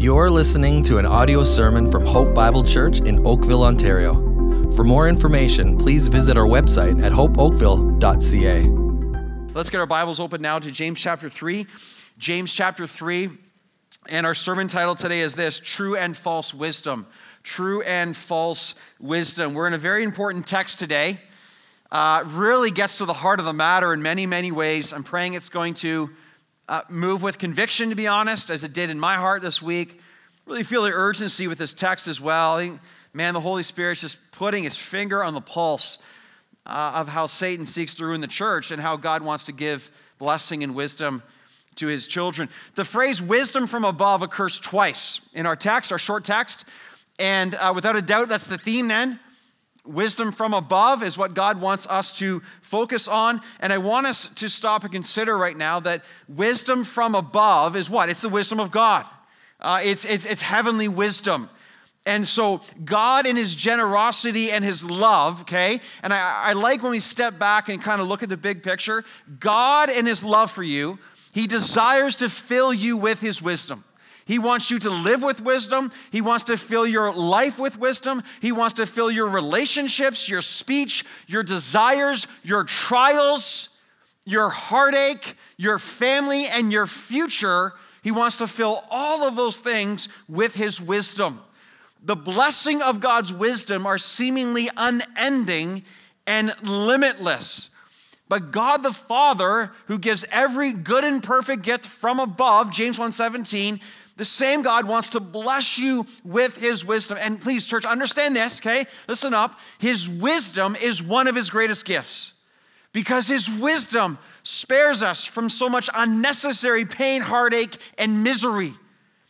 You're listening to an audio sermon from Hope Bible Church in Oakville, Ontario. For more information, please visit our website at hopeoakville.ca. Let's get our Bibles open now to James chapter 3. James chapter 3. And our sermon title today is this True and False Wisdom. True and False Wisdom. We're in a very important text today. Uh, really gets to the heart of the matter in many, many ways. I'm praying it's going to uh, move with conviction, to be honest, as it did in my heart this week. Really feel the urgency with this text as well. Think, man, the Holy Spirit's just putting his finger on the pulse uh, of how Satan seeks to ruin the church and how God wants to give blessing and wisdom to his children. The phrase wisdom from above occurs twice in our text, our short text. And uh, without a doubt, that's the theme then. Wisdom from above is what God wants us to focus on. And I want us to stop and consider right now that wisdom from above is what? It's the wisdom of God, uh, it's, it's, it's heavenly wisdom. And so, God, in His generosity and His love, okay, and I, I like when we step back and kind of look at the big picture. God, in His love for you, He desires to fill you with His wisdom. He wants you to live with wisdom. He wants to fill your life with wisdom. He wants to fill your relationships, your speech, your desires, your trials, your heartache, your family, and your future. He wants to fill all of those things with His wisdom. The blessing of God's wisdom are seemingly unending and limitless. But God the Father, who gives every good and perfect gift from above, James 1:17, the same God wants to bless you with his wisdom. And please, church, understand this, okay? Listen up. His wisdom is one of his greatest gifts because his wisdom spares us from so much unnecessary pain, heartache, and misery.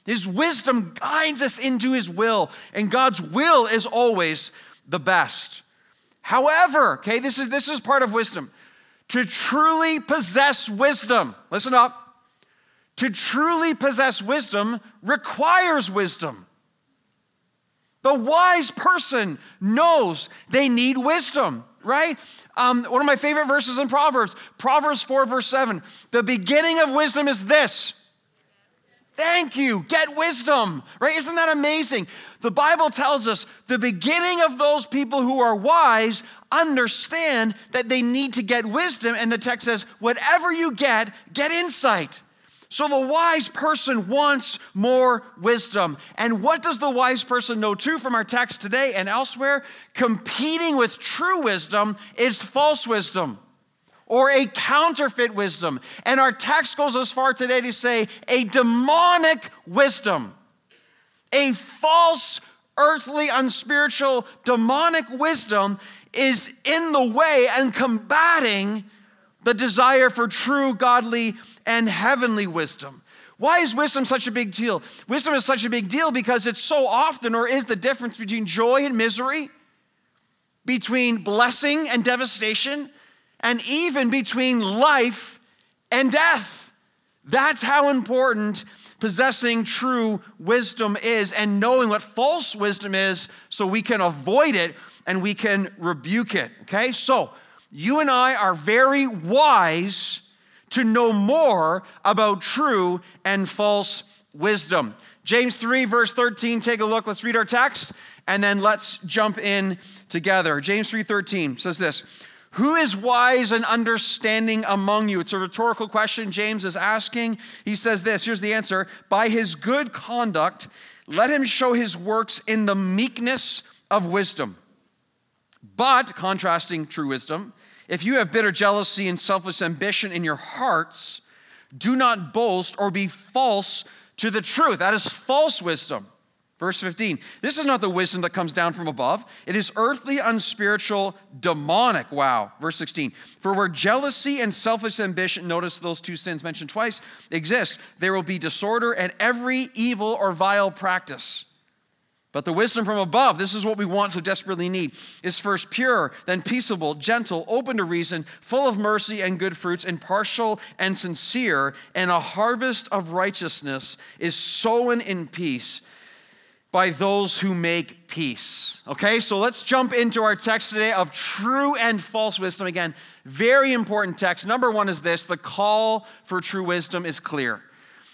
His wisdom guides us into his will, and God's will is always the best. However, okay, this is, this is part of wisdom. To truly possess wisdom, listen up, to truly possess wisdom requires wisdom. The wise person knows they need wisdom, right? Um, one of my favorite verses in Proverbs, Proverbs 4, verse 7. The beginning of wisdom is this. Thank you. Get wisdom, right? Isn't that amazing? The Bible tells us the beginning of those people who are wise understand that they need to get wisdom. And the text says, whatever you get, get insight. So the wise person wants more wisdom. And what does the wise person know too from our text today and elsewhere? Competing with true wisdom is false wisdom or a counterfeit wisdom. And our text goes as far today to say a demonic wisdom, a false, earthly, unspiritual, demonic wisdom is in the way and combating the desire for true, godly, and heavenly wisdom. Why is wisdom such a big deal? Wisdom is such a big deal because it's so often, or is the difference between joy and misery, between blessing and devastation, and even between life and death. That's how important possessing true wisdom is and knowing what false wisdom is so we can avoid it and we can rebuke it. Okay, so you and I are very wise to know more about true and false wisdom. James 3, verse 13, take a look. Let's read our text and then let's jump in together. James 3 13 says this Who is wise and understanding among you? It's a rhetorical question James is asking. He says this here's the answer By his good conduct, let him show his works in the meekness of wisdom. But, contrasting true wisdom, if you have bitter jealousy and selfish ambition in your hearts, do not boast or be false to the truth. That is false wisdom. Verse 15. This is not the wisdom that comes down from above. It is earthly, unspiritual, demonic. Wow. Verse 16. For where jealousy and selfish ambition, notice those two sins mentioned twice, exist, there will be disorder and every evil or vile practice. But the wisdom from above, this is what we want so desperately need, is first pure, then peaceable, gentle, open to reason, full of mercy and good fruits, impartial and sincere, and a harvest of righteousness is sown in peace by those who make peace. Okay, so let's jump into our text today of true and false wisdom. Again, very important text. Number one is this the call for true wisdom is clear.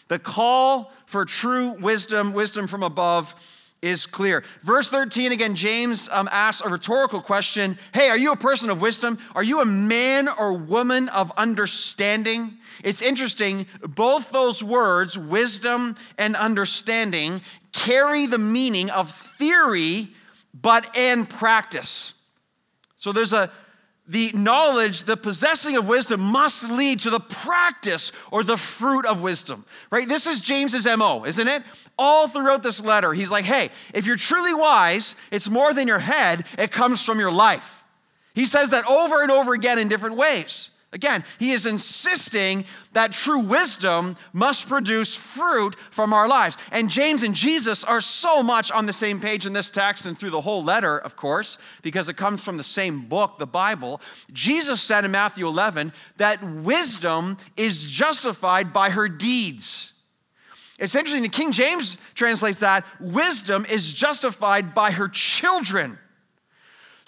The call for true wisdom, wisdom from above, is clear. Verse 13, again, James um, asks a rhetorical question Hey, are you a person of wisdom? Are you a man or woman of understanding? It's interesting, both those words, wisdom and understanding, carry the meaning of theory, but and practice. So there's a the knowledge, the possessing of wisdom must lead to the practice or the fruit of wisdom, right? This is James's MO, isn't it? All throughout this letter, he's like, hey, if you're truly wise, it's more than your head, it comes from your life. He says that over and over again in different ways. Again, he is insisting that true wisdom must produce fruit from our lives. And James and Jesus are so much on the same page in this text and through the whole letter, of course, because it comes from the same book, the Bible. Jesus said in Matthew 11 that wisdom is justified by her deeds. It's interesting, the King James translates that wisdom is justified by her children.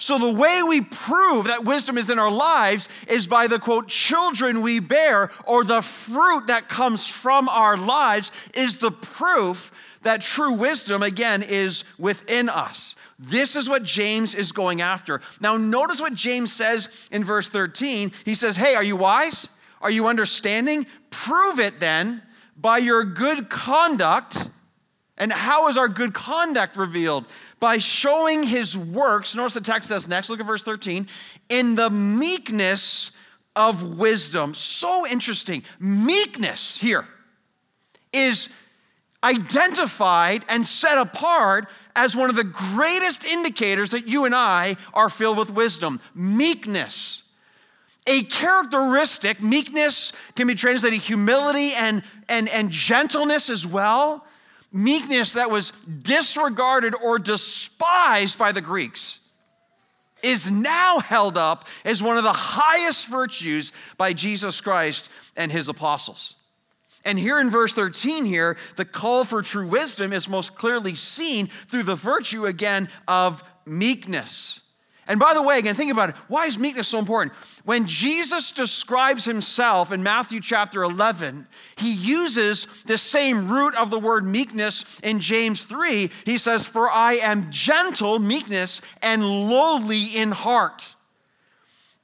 So, the way we prove that wisdom is in our lives is by the quote, children we bear, or the fruit that comes from our lives is the proof that true wisdom, again, is within us. This is what James is going after. Now, notice what James says in verse 13. He says, Hey, are you wise? Are you understanding? Prove it then by your good conduct. And how is our good conduct revealed? By showing his works. Notice the text says next, look at verse 13, in the meekness of wisdom. So interesting. Meekness here is identified and set apart as one of the greatest indicators that you and I are filled with wisdom. Meekness. A characteristic, meekness can be translated humility and, and, and gentleness as well meekness that was disregarded or despised by the Greeks is now held up as one of the highest virtues by Jesus Christ and his apostles. And here in verse 13 here, the call for true wisdom is most clearly seen through the virtue again of meekness. And by the way, again, think about it. Why is meekness so important? When Jesus describes himself in Matthew chapter 11, he uses the same root of the word meekness in James 3. He says, For I am gentle, meekness, and lowly in heart.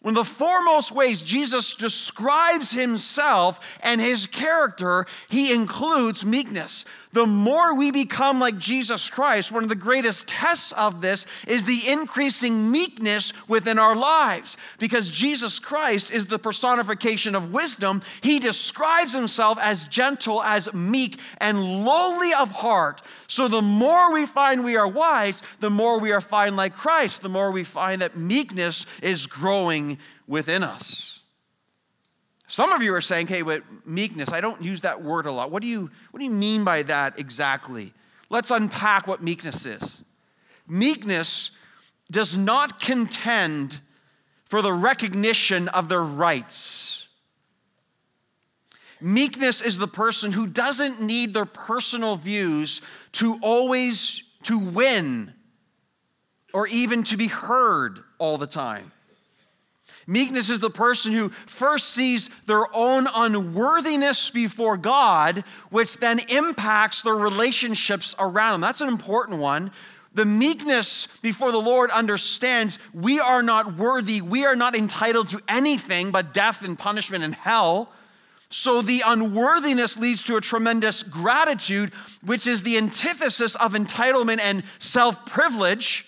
One of the foremost ways Jesus describes himself and his character, he includes meekness. The more we become like Jesus Christ, one of the greatest tests of this is the increasing meekness within our lives. Because Jesus Christ is the personification of wisdom, he describes himself as gentle, as meek, and lowly of heart. So the more we find we are wise, the more we are find like Christ, the more we find that meekness is growing within us. Some of you are saying, hey, but meekness, I don't use that word a lot. What do you, what do you mean by that exactly? Let's unpack what meekness is. Meekness does not contend for the recognition of their rights. Meekness is the person who doesn't need their personal views to always to win or even to be heard all the time. Meekness is the person who first sees their own unworthiness before God, which then impacts their relationships around them. That's an important one. The meekness before the Lord understands we are not worthy, we are not entitled to anything but death and punishment and hell. So the unworthiness leads to a tremendous gratitude, which is the antithesis of entitlement and self privilege.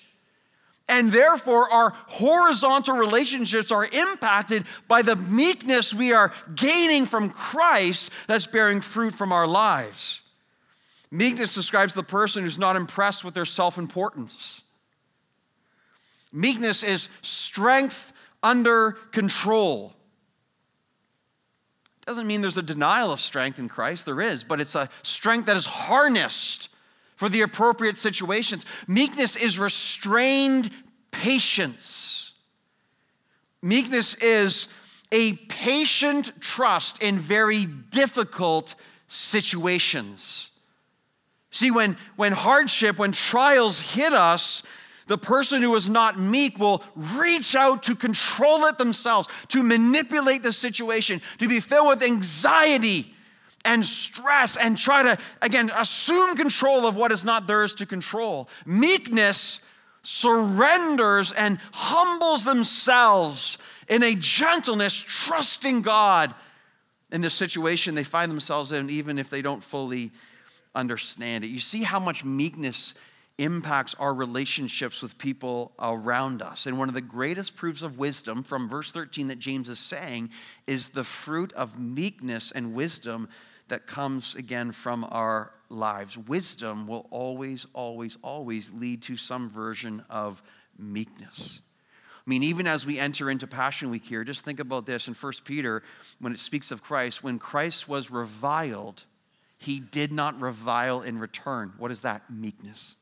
And therefore, our horizontal relationships are impacted by the meekness we are gaining from Christ that's bearing fruit from our lives. Meekness describes the person who's not impressed with their self importance. Meekness is strength under control. Doesn't mean there's a denial of strength in Christ, there is, but it's a strength that is harnessed for the appropriate situations. Meekness is restrained patience. Meekness is a patient trust in very difficult situations. See, when, when hardship, when trials hit us, the person who is not meek will reach out to control it themselves, to manipulate the situation, to be filled with anxiety and stress and try to, again, assume control of what is not theirs to control. Meekness surrenders and humbles themselves in a gentleness, trusting God in the situation they find themselves in, even if they don't fully understand it. You see how much meekness impacts our relationships with people around us. And one of the greatest proofs of wisdom from verse 13 that James is saying is the fruit of meekness and wisdom that comes again from our lives. Wisdom will always, always, always lead to some version of meekness. I mean, even as we enter into Passion Week here, just think about this in 1 Peter when it speaks of Christ. When Christ was reviled, he did not revile in return. What is that? Meekness.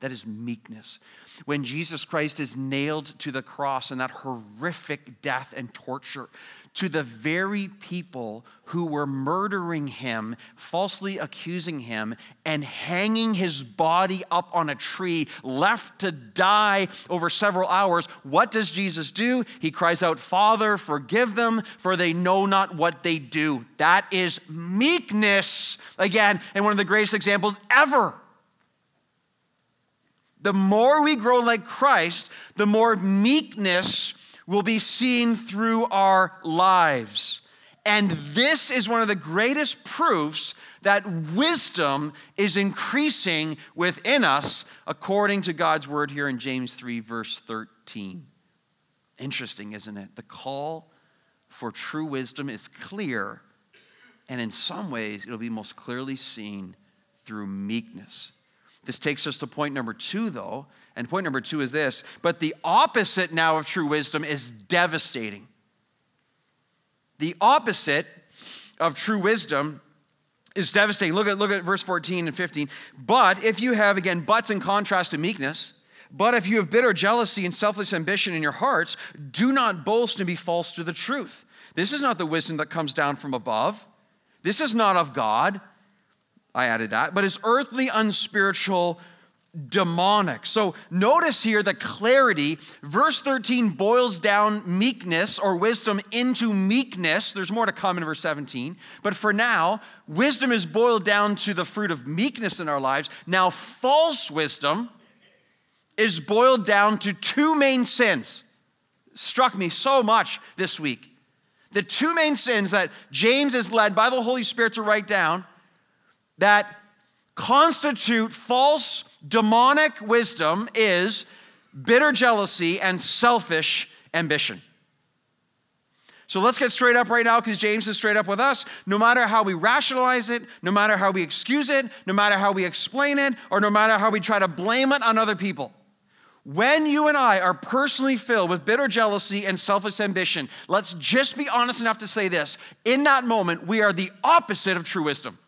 That is meekness. When Jesus Christ is nailed to the cross and that horrific death and torture, to the very people who were murdering him, falsely accusing him, and hanging his body up on a tree, left to die over several hours, what does Jesus do? He cries out, Father, forgive them, for they know not what they do. That is meekness, again, and one of the greatest examples ever the more we grow like Christ, the more meekness will be seen through our lives. And this is one of the greatest proofs that wisdom is increasing within us, according to God's word here in James 3, verse 13. Interesting, isn't it? The call for true wisdom is clear, and in some ways, it'll be most clearly seen through meekness. This takes us to point number two, though. And point number two is this but the opposite now of true wisdom is devastating. The opposite of true wisdom is devastating. Look at, look at verse 14 and 15. But if you have, again, buts in contrast to meekness, but if you have bitter jealousy and selfish ambition in your hearts, do not boast and be false to the truth. This is not the wisdom that comes down from above. This is not of God. I added that, but is earthly, unspiritual, demonic. So notice here the clarity. Verse 13 boils down meekness or wisdom into meekness. There's more to come in verse 17. But for now, wisdom is boiled down to the fruit of meekness in our lives. Now, false wisdom is boiled down to two main sins. Struck me so much this week. The two main sins that James is led by the Holy Spirit to write down that constitute false demonic wisdom is bitter jealousy and selfish ambition. So let's get straight up right now because James is straight up with us. No matter how we rationalize it, no matter how we excuse it, no matter how we explain it, or no matter how we try to blame it on other people, when you and I are personally filled with bitter jealousy and selfish ambition, let's just be honest enough to say this. In that moment, we are the opposite of true wisdom.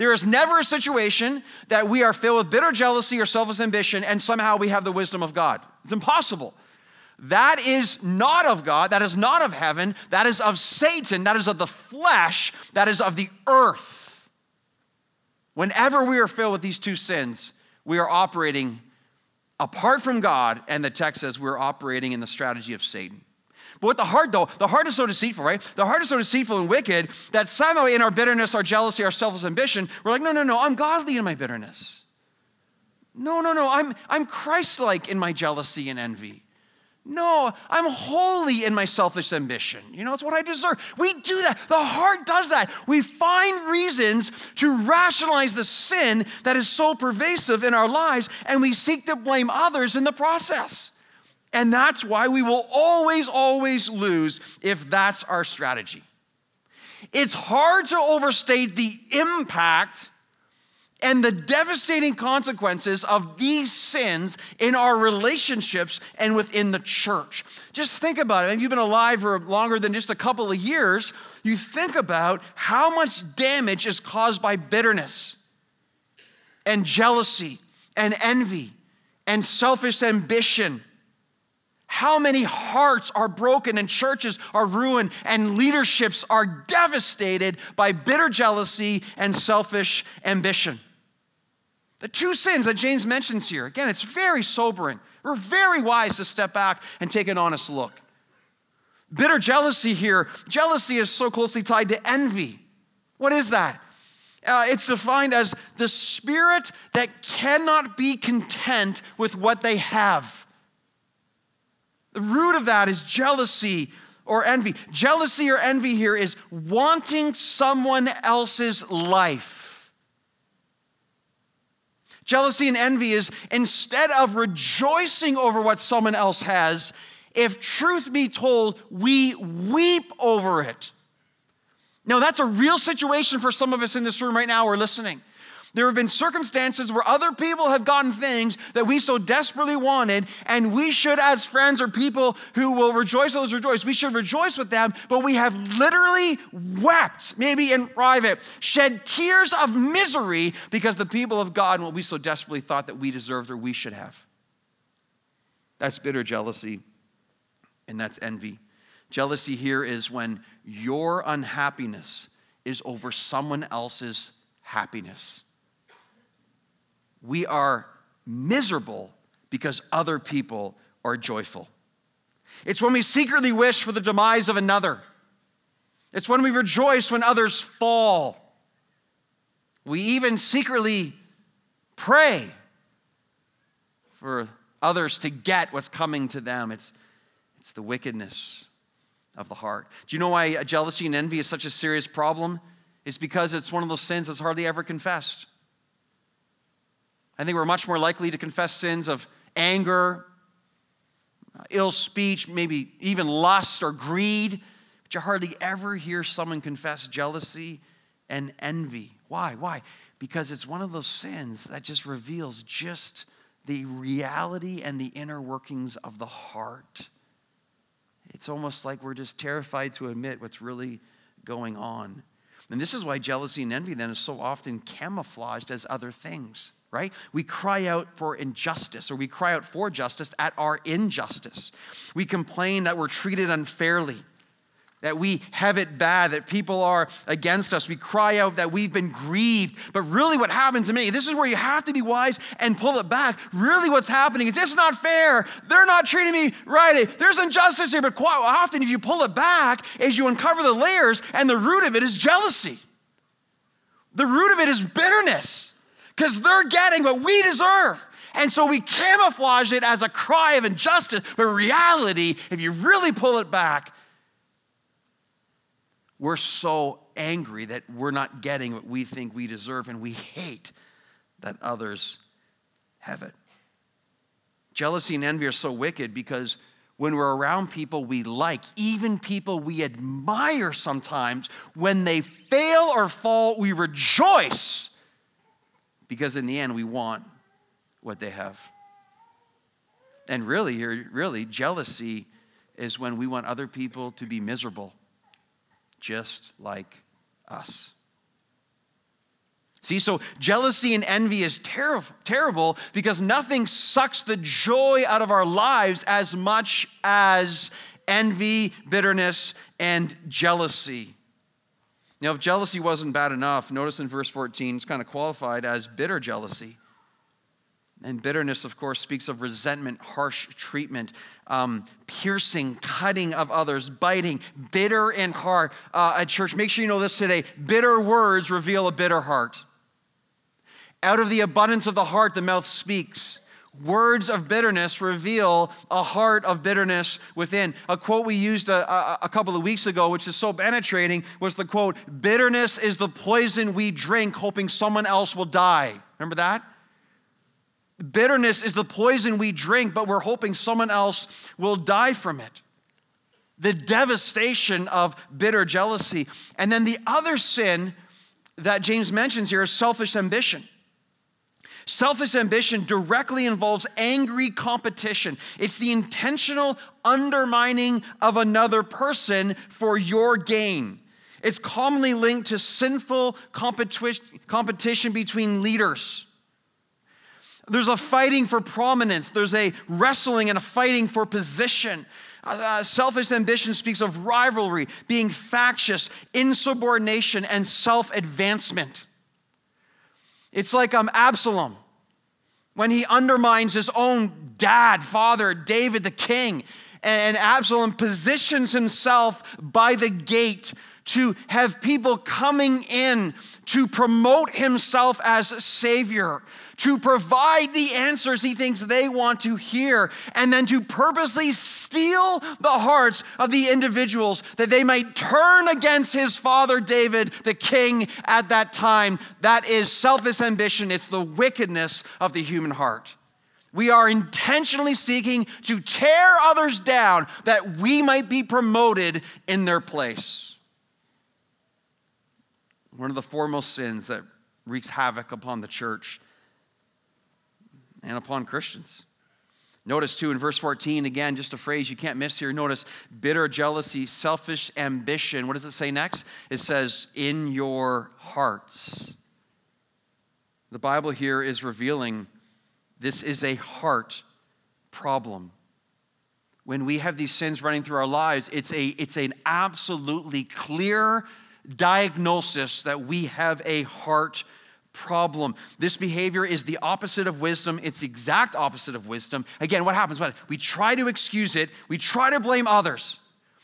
There is never a situation that we are filled with bitter jealousy or selfish ambition and somehow we have the wisdom of God. It's impossible. That is not of God. That is not of heaven. That is of Satan. That is of the flesh. That is of the earth. Whenever we are filled with these two sins, we are operating apart from God, and the text says we're operating in the strategy of Satan. But with the heart, though, the heart is so deceitful, right? The heart is so deceitful and wicked that somehow in our bitterness, our jealousy, our selfish ambition, we're like, no, no, no, I'm godly in my bitterness. No, no, no, I'm, I'm Christ like in my jealousy and envy. No, I'm holy in my selfish ambition. You know, it's what I deserve. We do that. The heart does that. We find reasons to rationalize the sin that is so pervasive in our lives, and we seek to blame others in the process. And that's why we will always, always lose if that's our strategy. It's hard to overstate the impact and the devastating consequences of these sins in our relationships and within the church. Just think about it. If you've been alive for longer than just a couple of years, you think about how much damage is caused by bitterness and jealousy and envy and selfish ambition how many hearts are broken and churches are ruined and leaderships are devastated by bitter jealousy and selfish ambition? The two sins that James mentions here, again, it's very sobering. We're very wise to step back and take an honest look. Bitter jealousy here, jealousy is so closely tied to envy. What is that? Uh, it's defined as the spirit that cannot be content with what they have. The root of that is jealousy or envy. Jealousy or envy here is wanting someone else's life. Jealousy and envy is instead of rejoicing over what someone else has, if truth be told, we weep over it. Now, that's a real situation for some of us in this room right now. We're listening. There have been circumstances where other people have gotten things that we so desperately wanted, and we should, as friends or people who will rejoice, those rejoice, we should rejoice with them, but we have literally wept, maybe in private, shed tears of misery because the people of God and what we so desperately thought that we deserved or we should have. That's bitter jealousy, and that's envy. Jealousy here is when your unhappiness is over someone else's happiness. We are miserable because other people are joyful. It's when we secretly wish for the demise of another. It's when we rejoice when others fall. We even secretly pray for others to get what's coming to them. It's, it's the wickedness of the heart. Do you know why jealousy and envy is such a serious problem? It's because it's one of those sins that's hardly ever confessed. I think we're much more likely to confess sins of anger, ill speech, maybe even lust or greed, but you hardly ever hear someone confess jealousy and envy. Why? Why? Because it's one of those sins that just reveals just the reality and the inner workings of the heart it's almost like we're just terrified to admit what's really going on. And this is why jealousy and envy then is so often camouflaged as other things, right? We cry out for injustice or we cry out for justice at our injustice. We complain that we're treated unfairly that we have it bad, that people are against us. We cry out that we've been grieved. But really, what happens to me, this is where you have to be wise and pull it back. Really, what's happening is it's not fair. They're not treating me right. There's injustice here. But quite often, if you pull it back, as you uncover the layers, and the root of it is jealousy. The root of it is bitterness because they're getting what we deserve. And so we camouflage it as a cry of injustice. But reality, if you really pull it back, we're so angry that we're not getting what we think we deserve, and we hate that others have it. Jealousy and envy are so wicked because when we're around people we like, even people we admire sometimes, when they fail or fall, we rejoice because in the end we want what they have. And really, really, jealousy is when we want other people to be miserable just like us. See, so jealousy and envy is ter- terrible because nothing sucks the joy out of our lives as much as envy, bitterness, and jealousy. Now, if jealousy wasn't bad enough, notice in verse 14, it's kind of qualified as bitter jealousy. And bitterness, of course, speaks of resentment, harsh treatment, um, piercing, cutting of others, biting, bitter in heart. Uh, at church, make sure you know this today bitter words reveal a bitter heart. Out of the abundance of the heart, the mouth speaks. Words of bitterness reveal a heart of bitterness within. A quote we used a, a, a, couple of weeks ago, which is so penetrating, was the quote Bitterness is the poison we drink, hoping someone else will die. Remember that? Bitterness is the poison we drink, but we're hoping someone else will die from it. The devastation of bitter jealousy. And then the other sin that James mentions here is selfish ambition. Selfish ambition directly involves angry competition. It's the intentional undermining of another person for your gain. It's commonly linked to sinful competition between leaders. There's a fighting for prominence, there's a wrestling and a fighting for position. Uh, uh, selfish ambition speaks of rivalry, being factious, insubordination, and self advancement. It's like um, Absalom when he undermines his own dad, father, David the king. And Absalom positions himself by the gate to have people coming in to promote himself as Savior, to provide the answers he thinks they want to hear, and then to purposely steal the hearts of the individuals that they might turn against his father David, the king at that time. That is selfish ambition, it's the wickedness of the human heart. We are intentionally seeking to tear others down that we might be promoted in their place. One of the foremost sins that wreaks havoc upon the church and upon Christians. Notice too in verse 14, again, just a phrase you can't miss here. Notice bitter jealousy, selfish ambition. What does it say next? It says, in your hearts. The Bible here is revealing this is a heart problem. When we have these sins running through our lives, it's, a, it's an absolutely clear diagnosis that we have a heart problem. This behavior is the opposite of wisdom. It's the exact opposite of wisdom. Again, what happens? We try to excuse it, we try to blame others.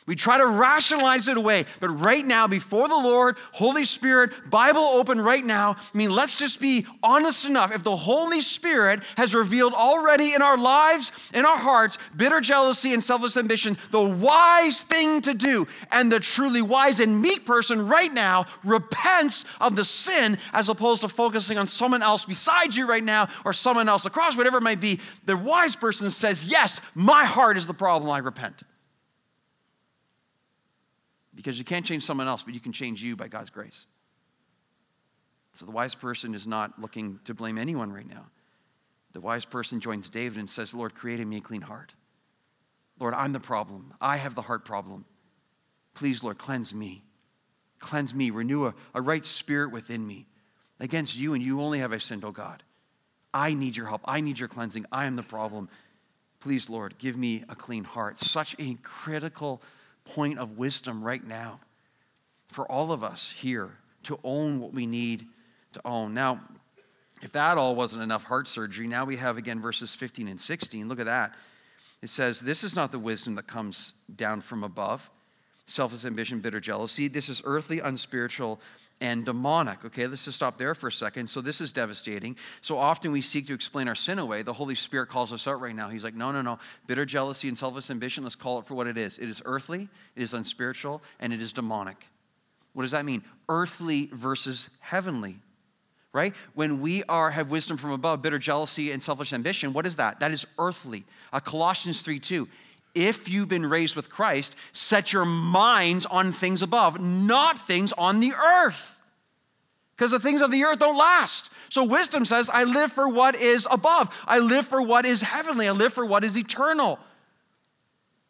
We try to rationalize it away, but right now, before the Lord, Holy Spirit, Bible open right now, I mean, let's just be honest enough. If the Holy Spirit has revealed already in our lives, in our hearts, bitter jealousy and selfish ambition, the wise thing to do, and the truly wise and meek person right now repents of the sin as opposed to focusing on someone else beside you right now or someone else across, whatever it might be. The wise person says, Yes, my heart is the problem, I repent. Because you can't change someone else, but you can change you by God's grace. So the wise person is not looking to blame anyone right now. The wise person joins David and says, Lord, create in me a clean heart. Lord, I'm the problem. I have the heart problem. Please, Lord, cleanse me. Cleanse me. Renew a, a right spirit within me. Against you and you only have I sinned, O God. I need your help. I need your cleansing. I am the problem. Please, Lord, give me a clean heart. Such a critical point of wisdom right now for all of us here to own what we need to own. Now, if that all wasn't enough heart surgery, now we have again verses 15 and 16. Look at that. It says, This is not the wisdom that comes down from above selfish ambition, bitter jealousy. This is earthly, unspiritual, and demonic. Okay, let's just stop there for a second. So, this is devastating. So often we seek to explain our sin away. The Holy Spirit calls us out right now. He's like, no, no, no. Bitter jealousy and selfish ambition, let's call it for what it is. It is earthly, it is unspiritual, and it is demonic. What does that mean? Earthly versus heavenly. Right? When we are have wisdom from above, bitter jealousy and selfish ambition, what is that? That is earthly. Uh, Colossians 3 2 if you've been raised with Christ, set your minds on things above, not things on the earth. Because the things of the earth don't last. So wisdom says, I live for what is above. I live for what is heavenly. I live for what is eternal.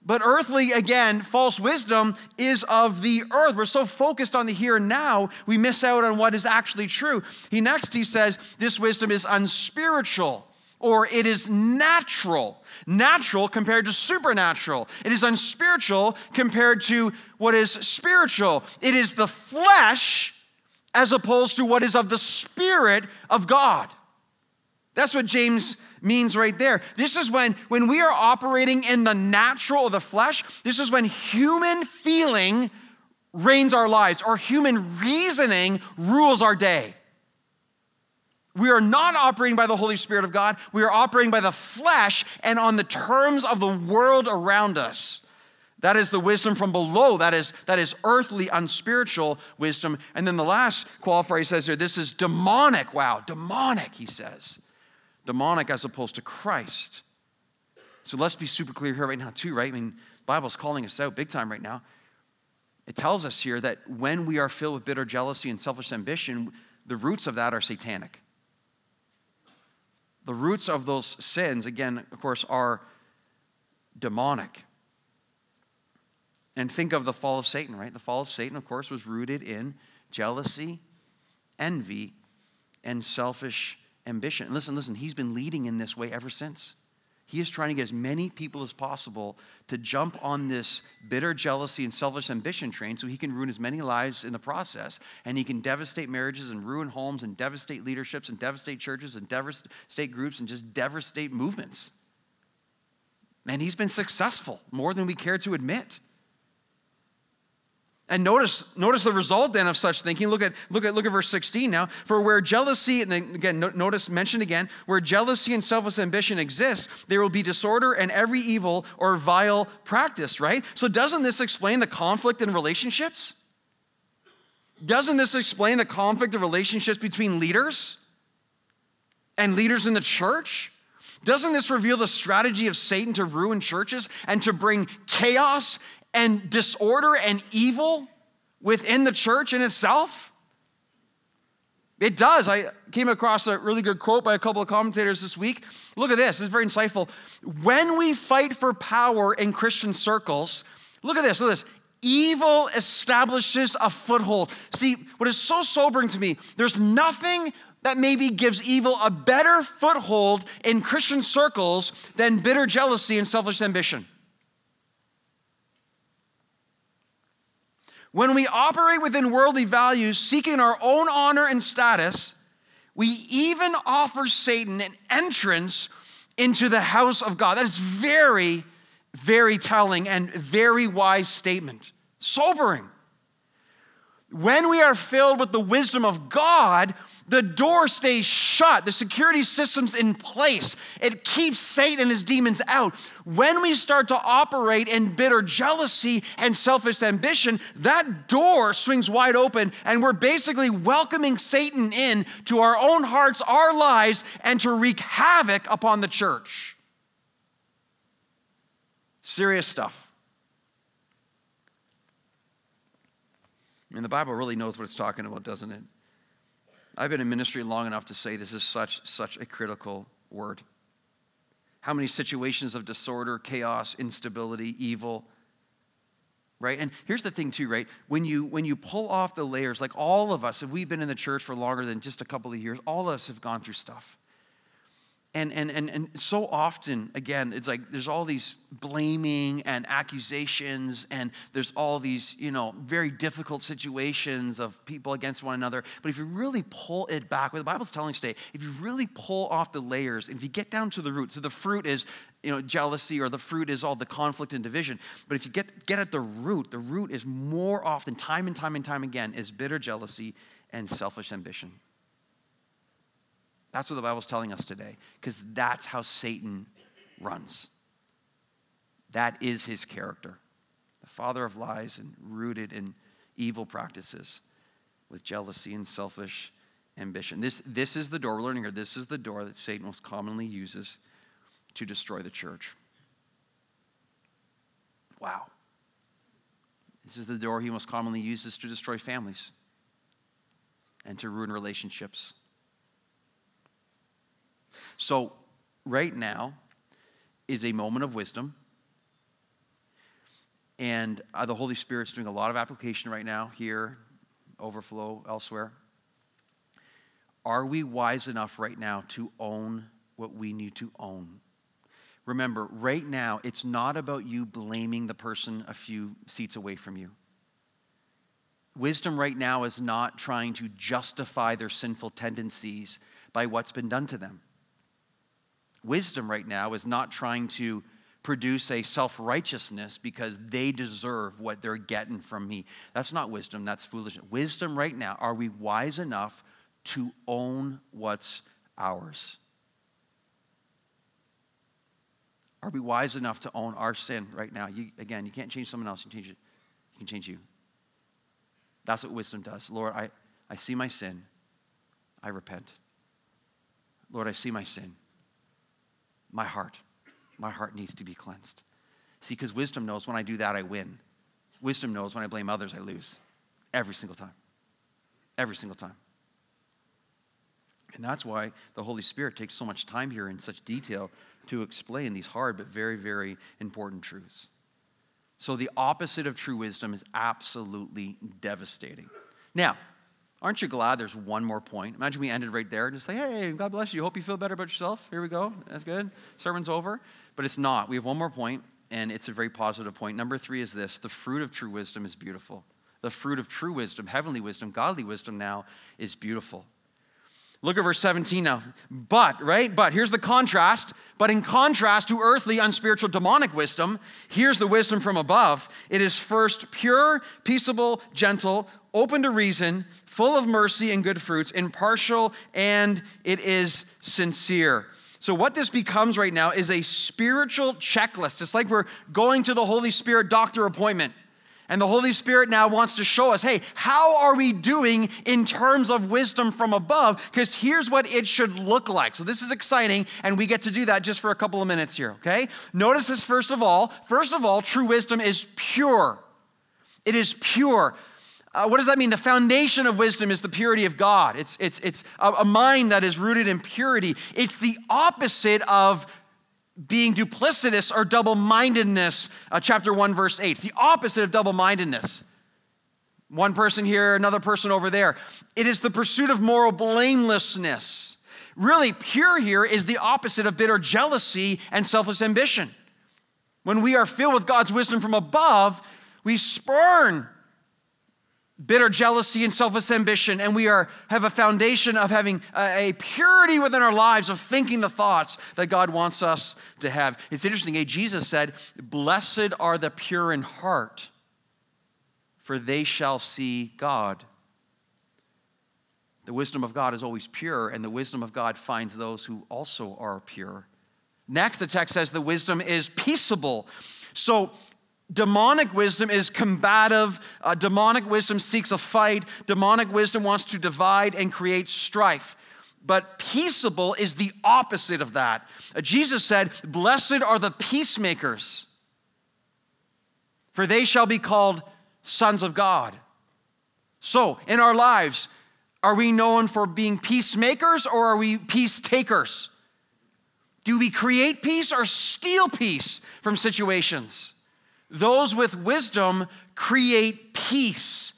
But earthly, again, false wisdom is of the earth. We're so focused on the here and now, we miss out on what is actually true. He next he says, this wisdom is unspiritual or it is natural. Natural compared to supernatural. It is unspiritual compared to what is spiritual. It is the flesh as opposed to what is of the Spirit of God. That's what James means right there. This is when, when we are operating in the natural of the flesh, this is when human feeling reigns our lives, or human reasoning rules our day. We are not operating by the Holy Spirit of God. We are operating by the flesh and on the terms of the world around us. That is the wisdom from below. That is, that is earthly, unspiritual wisdom. And then the last qualifier he says here this is demonic. Wow, demonic, he says. Demonic as opposed to Christ. So let's be super clear here right now, too, right? I mean, Bible's calling us out big time right now. It tells us here that when we are filled with bitter jealousy and selfish ambition, the roots of that are satanic the roots of those sins, again, of course, are demonic. And think of the fall of Satan, right? The fall of Satan, of course, was rooted in jealousy, envy, and selfish ambition. And listen, listen, he's been leading in this way ever since. He is trying to get as many people as possible to jump on this bitter jealousy and selfish ambition train so he can ruin as many lives in the process. And he can devastate marriages and ruin homes and devastate leaderships and devastate churches and devastate groups and just devastate movements. And he's been successful more than we care to admit. And notice, notice the result then of such thinking. Look at, look at, look at verse 16 now. For where jealousy, and again, notice, mentioned again, where jealousy and selfish ambition exist, there will be disorder and every evil or vile practice, right? So doesn't this explain the conflict in relationships? Doesn't this explain the conflict of relationships between leaders and leaders in the church? Doesn't this reveal the strategy of Satan to ruin churches and to bring chaos and disorder and evil within the church in itself? It does. I came across a really good quote by a couple of commentators this week. Look at this, is very insightful. When we fight for power in Christian circles, look at this, look at this. Evil establishes a foothold. See, what is so sobering to me, there's nothing that maybe gives evil a better foothold in Christian circles than bitter jealousy and selfish ambition. When we operate within worldly values, seeking our own honor and status, we even offer Satan an entrance into the house of God. That is very, very telling and very wise statement. Sobering. When we are filled with the wisdom of God, the door stays shut, the security system's in place. It keeps Satan and his demons out. When we start to operate in bitter jealousy and selfish ambition, that door swings wide open, and we're basically welcoming Satan in to our own hearts, our lives, and to wreak havoc upon the church. Serious stuff. I mean, the Bible really knows what it's talking about, doesn't it? I've been in ministry long enough to say this is such, such a critical word. How many situations of disorder, chaos, instability, evil, right? And here's the thing too, right? When you when you pull off the layers, like all of us, if we've been in the church for longer than just a couple of years, all of us have gone through stuff. And, and, and, and so often, again, it's like there's all these blaming and accusations, and there's all these, you know, very difficult situations of people against one another. But if you really pull it back, what the Bible's telling us today, if you really pull off the layers, and if you get down to the root, so the fruit is, you know, jealousy, or the fruit is all the conflict and division. But if you get, get at the root, the root is more often, time and time and time again, is bitter jealousy and selfish ambition. That's what the Bible's telling us today, because that's how Satan runs. That is his character. The father of lies and rooted in evil practices with jealousy and selfish ambition. This, this is the door, we're learning here, this is the door that Satan most commonly uses to destroy the church. Wow. This is the door he most commonly uses to destroy families and to ruin relationships. So, right now is a moment of wisdom. And uh, the Holy Spirit's doing a lot of application right now here, overflow elsewhere. Are we wise enough right now to own what we need to own? Remember, right now, it's not about you blaming the person a few seats away from you. Wisdom right now is not trying to justify their sinful tendencies by what's been done to them. Wisdom right now is not trying to produce a self righteousness because they deserve what they're getting from me. That's not wisdom, that's foolishness. Wisdom right now, are we wise enough to own what's ours? Are we wise enough to own our sin right now? You, again, you can't change someone else, you can change it. You can change you. That's what wisdom does. Lord, I, I see my sin. I repent. Lord, I see my sin my heart. My heart needs to be cleansed. See, because wisdom knows when I do that, I win. Wisdom knows when I blame others, I lose. Every single time. Every single time. And that's why the Holy Spirit takes so much time here in such detail to explain these hard but very, very important truths. So, the opposite of true wisdom is absolutely devastating. Now, Aren't you glad there's one more point? Imagine we ended right there and just say, hey, God bless you. Hope you feel better about yourself. Here we go. That's good. Sermon's over. But it's not. We have one more point, and it's a very positive point. Number three is this the fruit of true wisdom is beautiful. The fruit of true wisdom, heavenly wisdom, godly wisdom now is beautiful. Look at verse 17 now. But, right? But here's the contrast. But in contrast to earthly, unspiritual, demonic wisdom, here's the wisdom from above. It is first pure, peaceable, gentle, open to reason, full of mercy and good fruits, impartial, and it is sincere. So, what this becomes right now is a spiritual checklist. It's like we're going to the Holy Spirit doctor appointment. And the Holy Spirit now wants to show us hey, how are we doing in terms of wisdom from above? Because here's what it should look like. So, this is exciting, and we get to do that just for a couple of minutes here, okay? Notice this first of all. First of all, true wisdom is pure. It is pure. Uh, what does that mean? The foundation of wisdom is the purity of God. It's, it's, it's a, a mind that is rooted in purity. It's the opposite of being duplicitous or double mindedness, uh, chapter 1, verse 8. The opposite of double mindedness. One person here, another person over there. It is the pursuit of moral blamelessness. Really, pure here is the opposite of bitter jealousy and selfish ambition. When we are filled with God's wisdom from above, we spurn bitter jealousy and selfish ambition, and we are, have a foundation of having a, a, purity within our lives of thinking the thoughts that God wants us to have. It's interesting, eh? Jesus said, Blessed are the pure in heart, for they shall see God. The wisdom of God is always pure, and the wisdom of God finds those who also are pure. Next, the text says the wisdom is peaceable. So Demonic wisdom is combative. Uh, demonic wisdom seeks a fight. Demonic wisdom wants to divide and create strife. But peaceable is the opposite of that. Uh, Jesus said, Blessed are the peacemakers, for they shall be called sons of God. So, in our lives, are we known for being peacemakers or are we peace takers? Do we create peace or steal peace from situations? Those with wisdom create peace.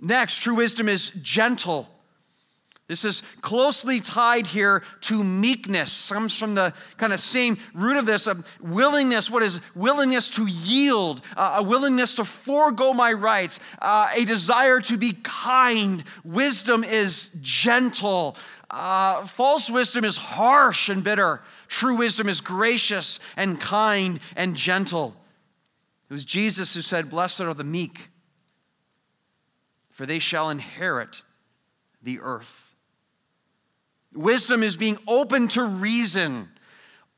Next, true wisdom is gentle. This is closely tied here to meekness. Comes from the kind of same root of this, a willingness. What is willingness to yield, uh, a willingness to forego my rights, uh, a desire to be kind. Wisdom is gentle. Uh, false wisdom is harsh and bitter. True wisdom is gracious and kind and gentle. It was Jesus who said, Blessed are the meek, for they shall inherit the earth. Wisdom is being open to reason.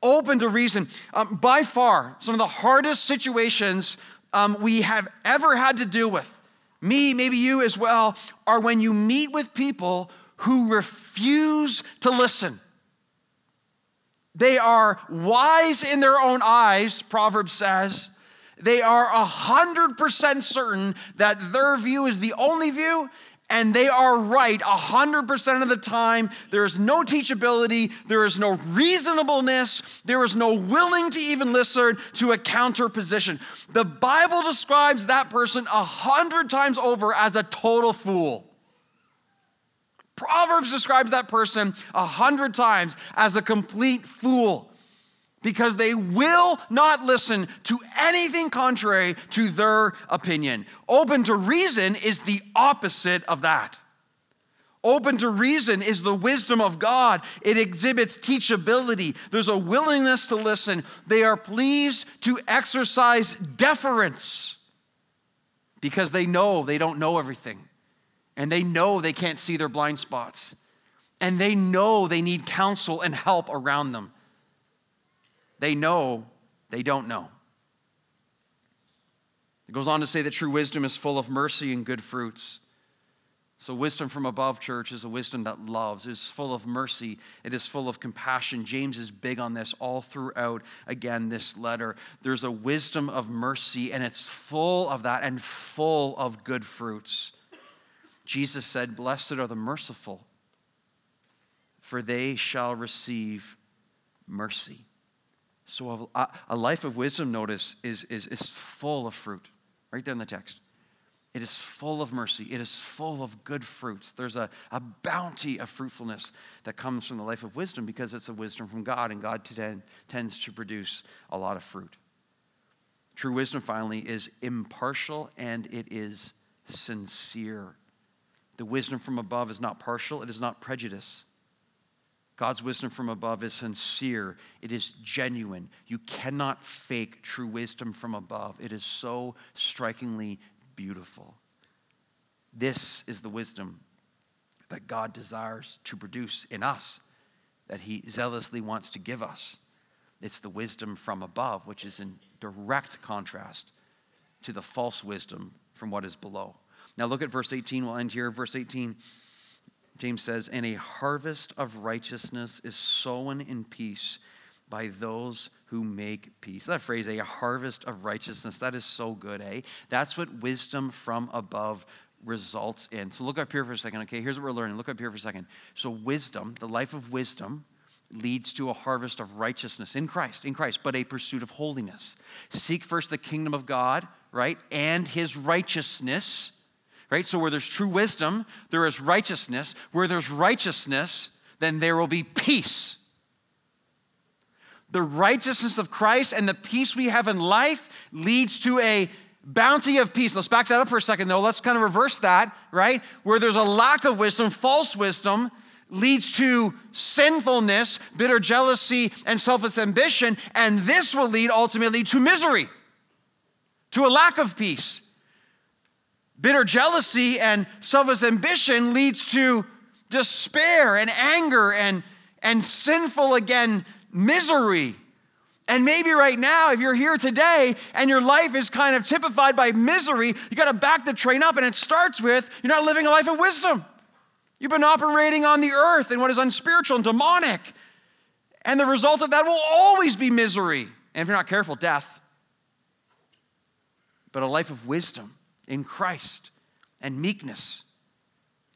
Open to reason. Um, by far, some of the hardest situations um, we have ever had to deal with, me, maybe you as well, are when you meet with people who refuse to listen. They are wise in their own eyes, Proverbs says, they are 100% certain that their view is the only view and they are right 100% of the time. There is no teachability, there is no reasonableness, there is no willing to even listen to a counter position. The Bible describes that person a hundred times over as a total fool. Proverbs describes that person a hundred times as a complete fool because they will not listen to anything contrary to their opinion. Open to reason is the opposite of that. Open to reason is the wisdom of God. It exhibits teachability. There's a willingness to listen. They are pleased to exercise deference because they know they don't know everything. And they know they can't see their blind spots. And they know they need counsel and help around them they know they don't know. It goes on to say that true wisdom is full of mercy and good fruits. So, wisdom from above, church, is a wisdom that loves, it is full of mercy, it is full of compassion. James is big on this all throughout, again, this letter. There's a wisdom of mercy, and it's full of that and full of good fruits. Jesus said, Blessed are the merciful, for they shall receive mercy. So a, a life of wisdom, notice, is, is, is full of fruit. Right there in the text. It is full of mercy. It is full of good fruits. There's a, a bounty of fruitfulness that comes from the life of wisdom because it's a wisdom from God, and God tend, tends to produce a lot of fruit. True wisdom, finally, is impartial and it is sincere. The wisdom from above is not partial, it is not prejudice. God's wisdom from above is sincere, it is genuine. You cannot fake true wisdom from above. It is so strikingly beautiful. This is the wisdom that God desires to produce in us, that He zealously wants to give us. It's the wisdom from above, which is in direct contrast to the false wisdom from what is below. Now, look at verse 18. We'll end here. Verse 18 James says, And a harvest of righteousness is sown in peace by those who make peace. That phrase, a harvest of righteousness, that is so good, eh? That's what wisdom from above results in. So look up here for a second, okay? Here's what we're learning. Look up here for a second. So, wisdom, the life of wisdom, leads to a harvest of righteousness in Christ, in Christ, but a pursuit of holiness. Seek first the kingdom of God, right? And his righteousness right? So where there's true wisdom, there is righteousness. Where there's righteousness, then there will be peace. The righteousness of Christ and the peace we have in life leads to a bounty of peace. Let's back that up for a second, though. Let's kind of reverse that, right? Where there's a lack of wisdom, false wisdom leads to sinfulness, bitter jealousy, and selfish ambition. And this will lead ultimately to misery, to a lack of peace. Bitter jealousy and selfish ambition leads to despair and anger and, and sinful, again, misery. And maybe right now, if you're here today and your life is kind of typified by misery, you got to back the train up. And it starts with you're not living a life of wisdom. You've been operating on the earth in what is unspiritual and demonic. And the result of that will always be misery. And if you're not careful, death. But a life of wisdom in Christ and meekness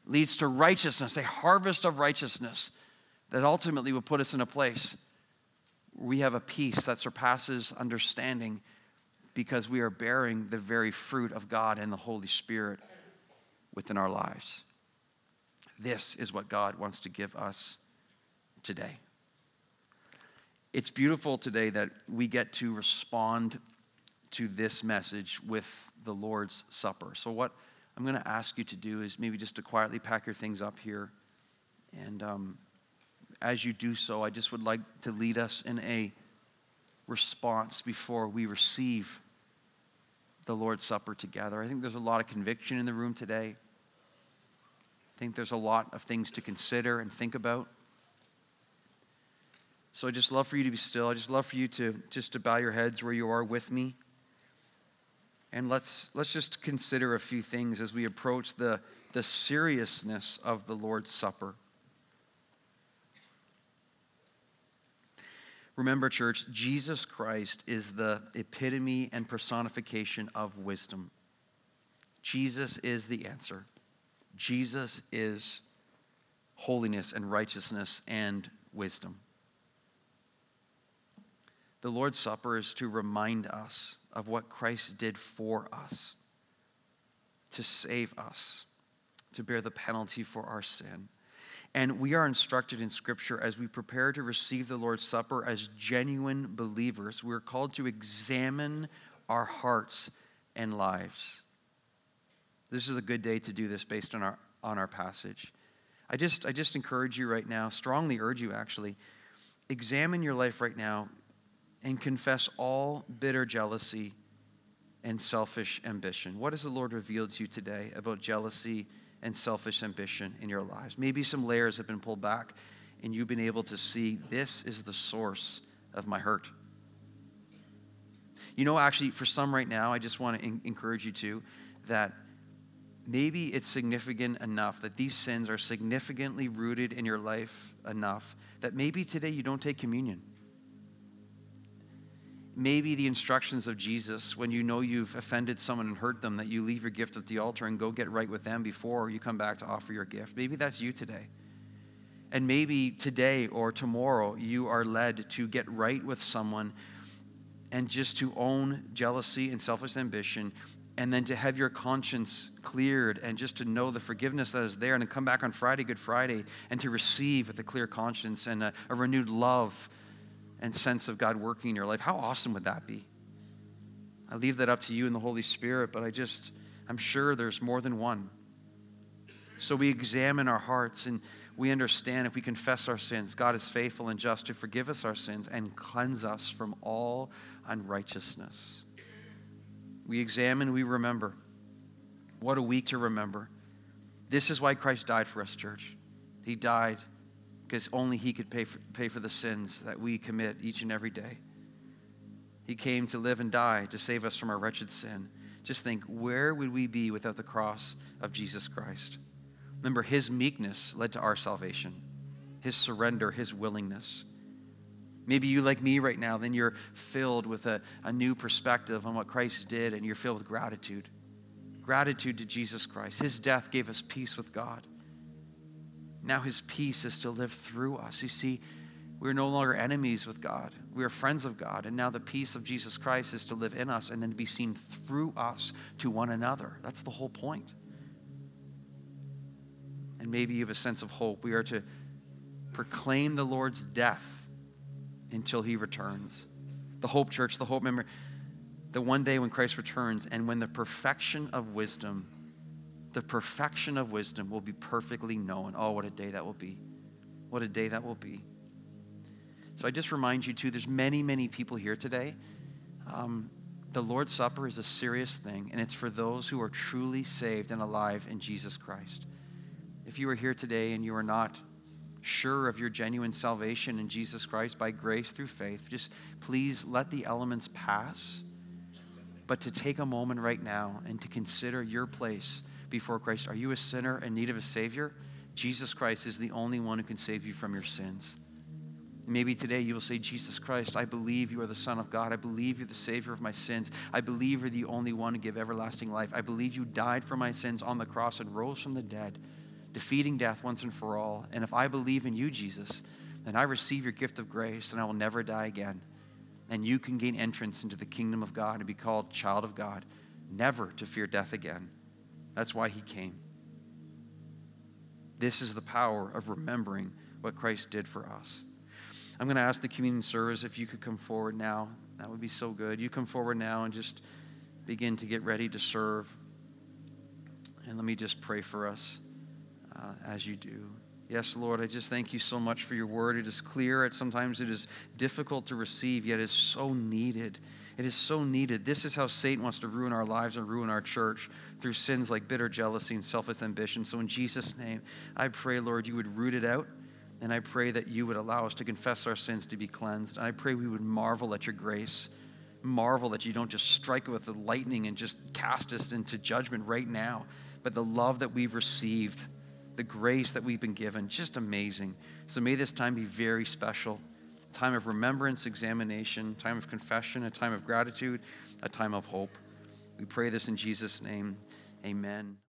leads to righteousness, a harvest of righteousness that ultimately will put us in a place where we have a peace that surpasses understanding because we are bearing the very fruit of God and the Holy Spirit within our lives. This is what God wants to give us today. It's beautiful today that we get to respond to this message with the Lord's Supper. So, what I'm going to ask you to do is maybe just to quietly pack your things up here. And um, as you do so, I just would like to lead us in a response before we receive the Lord's Supper together. I think there's a lot of conviction in the room today. I think there's a lot of things to consider and think about. So I just love for you to be still. I just love for you to just to bow your heads where you are with me. And let's, let's just consider a few things as we approach the, the seriousness of the Lord's Supper. Remember, church, Jesus Christ is the epitome and personification of wisdom. Jesus is the answer. Jesus is holiness and righteousness and wisdom. The Lord's Supper is to remind us of what Christ did for us to save us, to bear the penalty for our sin. And we are instructed in Scripture as we prepare to receive the Lord's Supper as genuine believers. We're called to examine our hearts and lives. This is a good day to do this based on our, on our passage. I just, I just encourage you right now, strongly urge you actually, examine your life right now and confess all bitter jealousy and selfish ambition. What has the Lord revealed to you today about jealousy and selfish ambition in your lives? Maybe some layers have been pulled back and you've been able to see this is the source of my hurt. You know, actually, for some right now, I just want to encourage you to that maybe it's significant enough that these sins are significantly rooted in your life enough that maybe today you don't take communion maybe the instructions of Jesus when you know you've offended someone and hurt them, that you leave your gift at the altar and go get right with them before you come back to offer your gift. Maybe that's you today. And maybe today or tomorrow you are led to get right with someone and just to own jealousy and selfish ambition and then to have your conscience cleared and just to know the forgiveness that is there and to come back on Friday, Good Friday, and to receive with a clear conscience and a, a renewed love and sense of God working in your life. How awesome would that be? I leave that up to you and the Holy Spirit, but I just, I'm sure there's more than one. So we examine our hearts and we understand if we confess our sins, God is faithful and just to forgive us our sins and cleanse us from all unrighteousness. We examine, we remember. What a week to remember. This is why Christ died for us, church. He died because only He could pay for, pay for the sins that we commit each and every day. He came to live and die to save us from our wretched sin. Just think, where would we be without the cross of Jesus Christ? Remember, His meekness led to our salvation, His surrender, His willingness. Maybe you, like me right now, then you're filled with a, a new perspective on what Christ did, and you're filled with gratitude. Gratitude to Jesus Christ. His death gave us peace with God. Now His peace is to live through us. You see, we're no longer enemies with God. We are friends of God. And now the peace of Jesus Christ is to live in us and then to be seen through us to one another. That's the whole point. And maybe you have a sense of hope. We are to proclaim the Lord's death until he returns. The Hope Church, the Hope member, the one day when Christ returns and when the perfection of wisdom, the perfection of wisdom will be perfectly known. Oh, what a day that will be. What a day that will be. So I just remind you, too, there's many, many people here today. Um, the Lord's Supper is a serious thing, and it's for those who are truly saved and alive in Jesus Christ. If you are here today and you are not sure of your genuine salvation in Jesus Christ by grace through faith, just please let the elements pass. But to take a moment right now and to consider your place before Christ. Are you a sinner in need of a Savior? Jesus Christ is the only one who can save you from your sins. Maybe today you will say, Jesus Christ, I believe you are the Son of God. I believe you're the Savior of my sins. I believe you're the only one to give everlasting life. I believe you died for my sins on the cross and rose from the dead, defeating death once and for all. And if I believe in you, Jesus, then I receive your gift of grace and I will never die again. And you can gain entrance into the kingdom of God and be called child of God, never to fear death again. That's why he came. This is the power of remembering what Christ did for us. I'm going to ask the communion service if you could come forward now. That would be so good. You come forward now and just begin to get ready to serve. And let me just pray for us uh, as you do. Yes, Lord, I just thank you so much for your word. It is clear, it sometimes it is difficult to receive, yet it's so needed. It is so needed. This is how Satan wants to ruin our lives and ruin our church through sins like bitter jealousy and selfish ambition. So, in Jesus' name, I pray, Lord, you would root it out and I pray that you would allow us to confess our sins to be cleansed. And I pray we would marvel at your grace, marvel that you don't just strike it with the lightning and just cast us into judgment right now, but the love that we've received, the grace that we've been given, just amazing. So may this time be very special. Time of remembrance, examination, time of confession, a time of gratitude, a time of hope. We pray this in Jesus' name. Amen.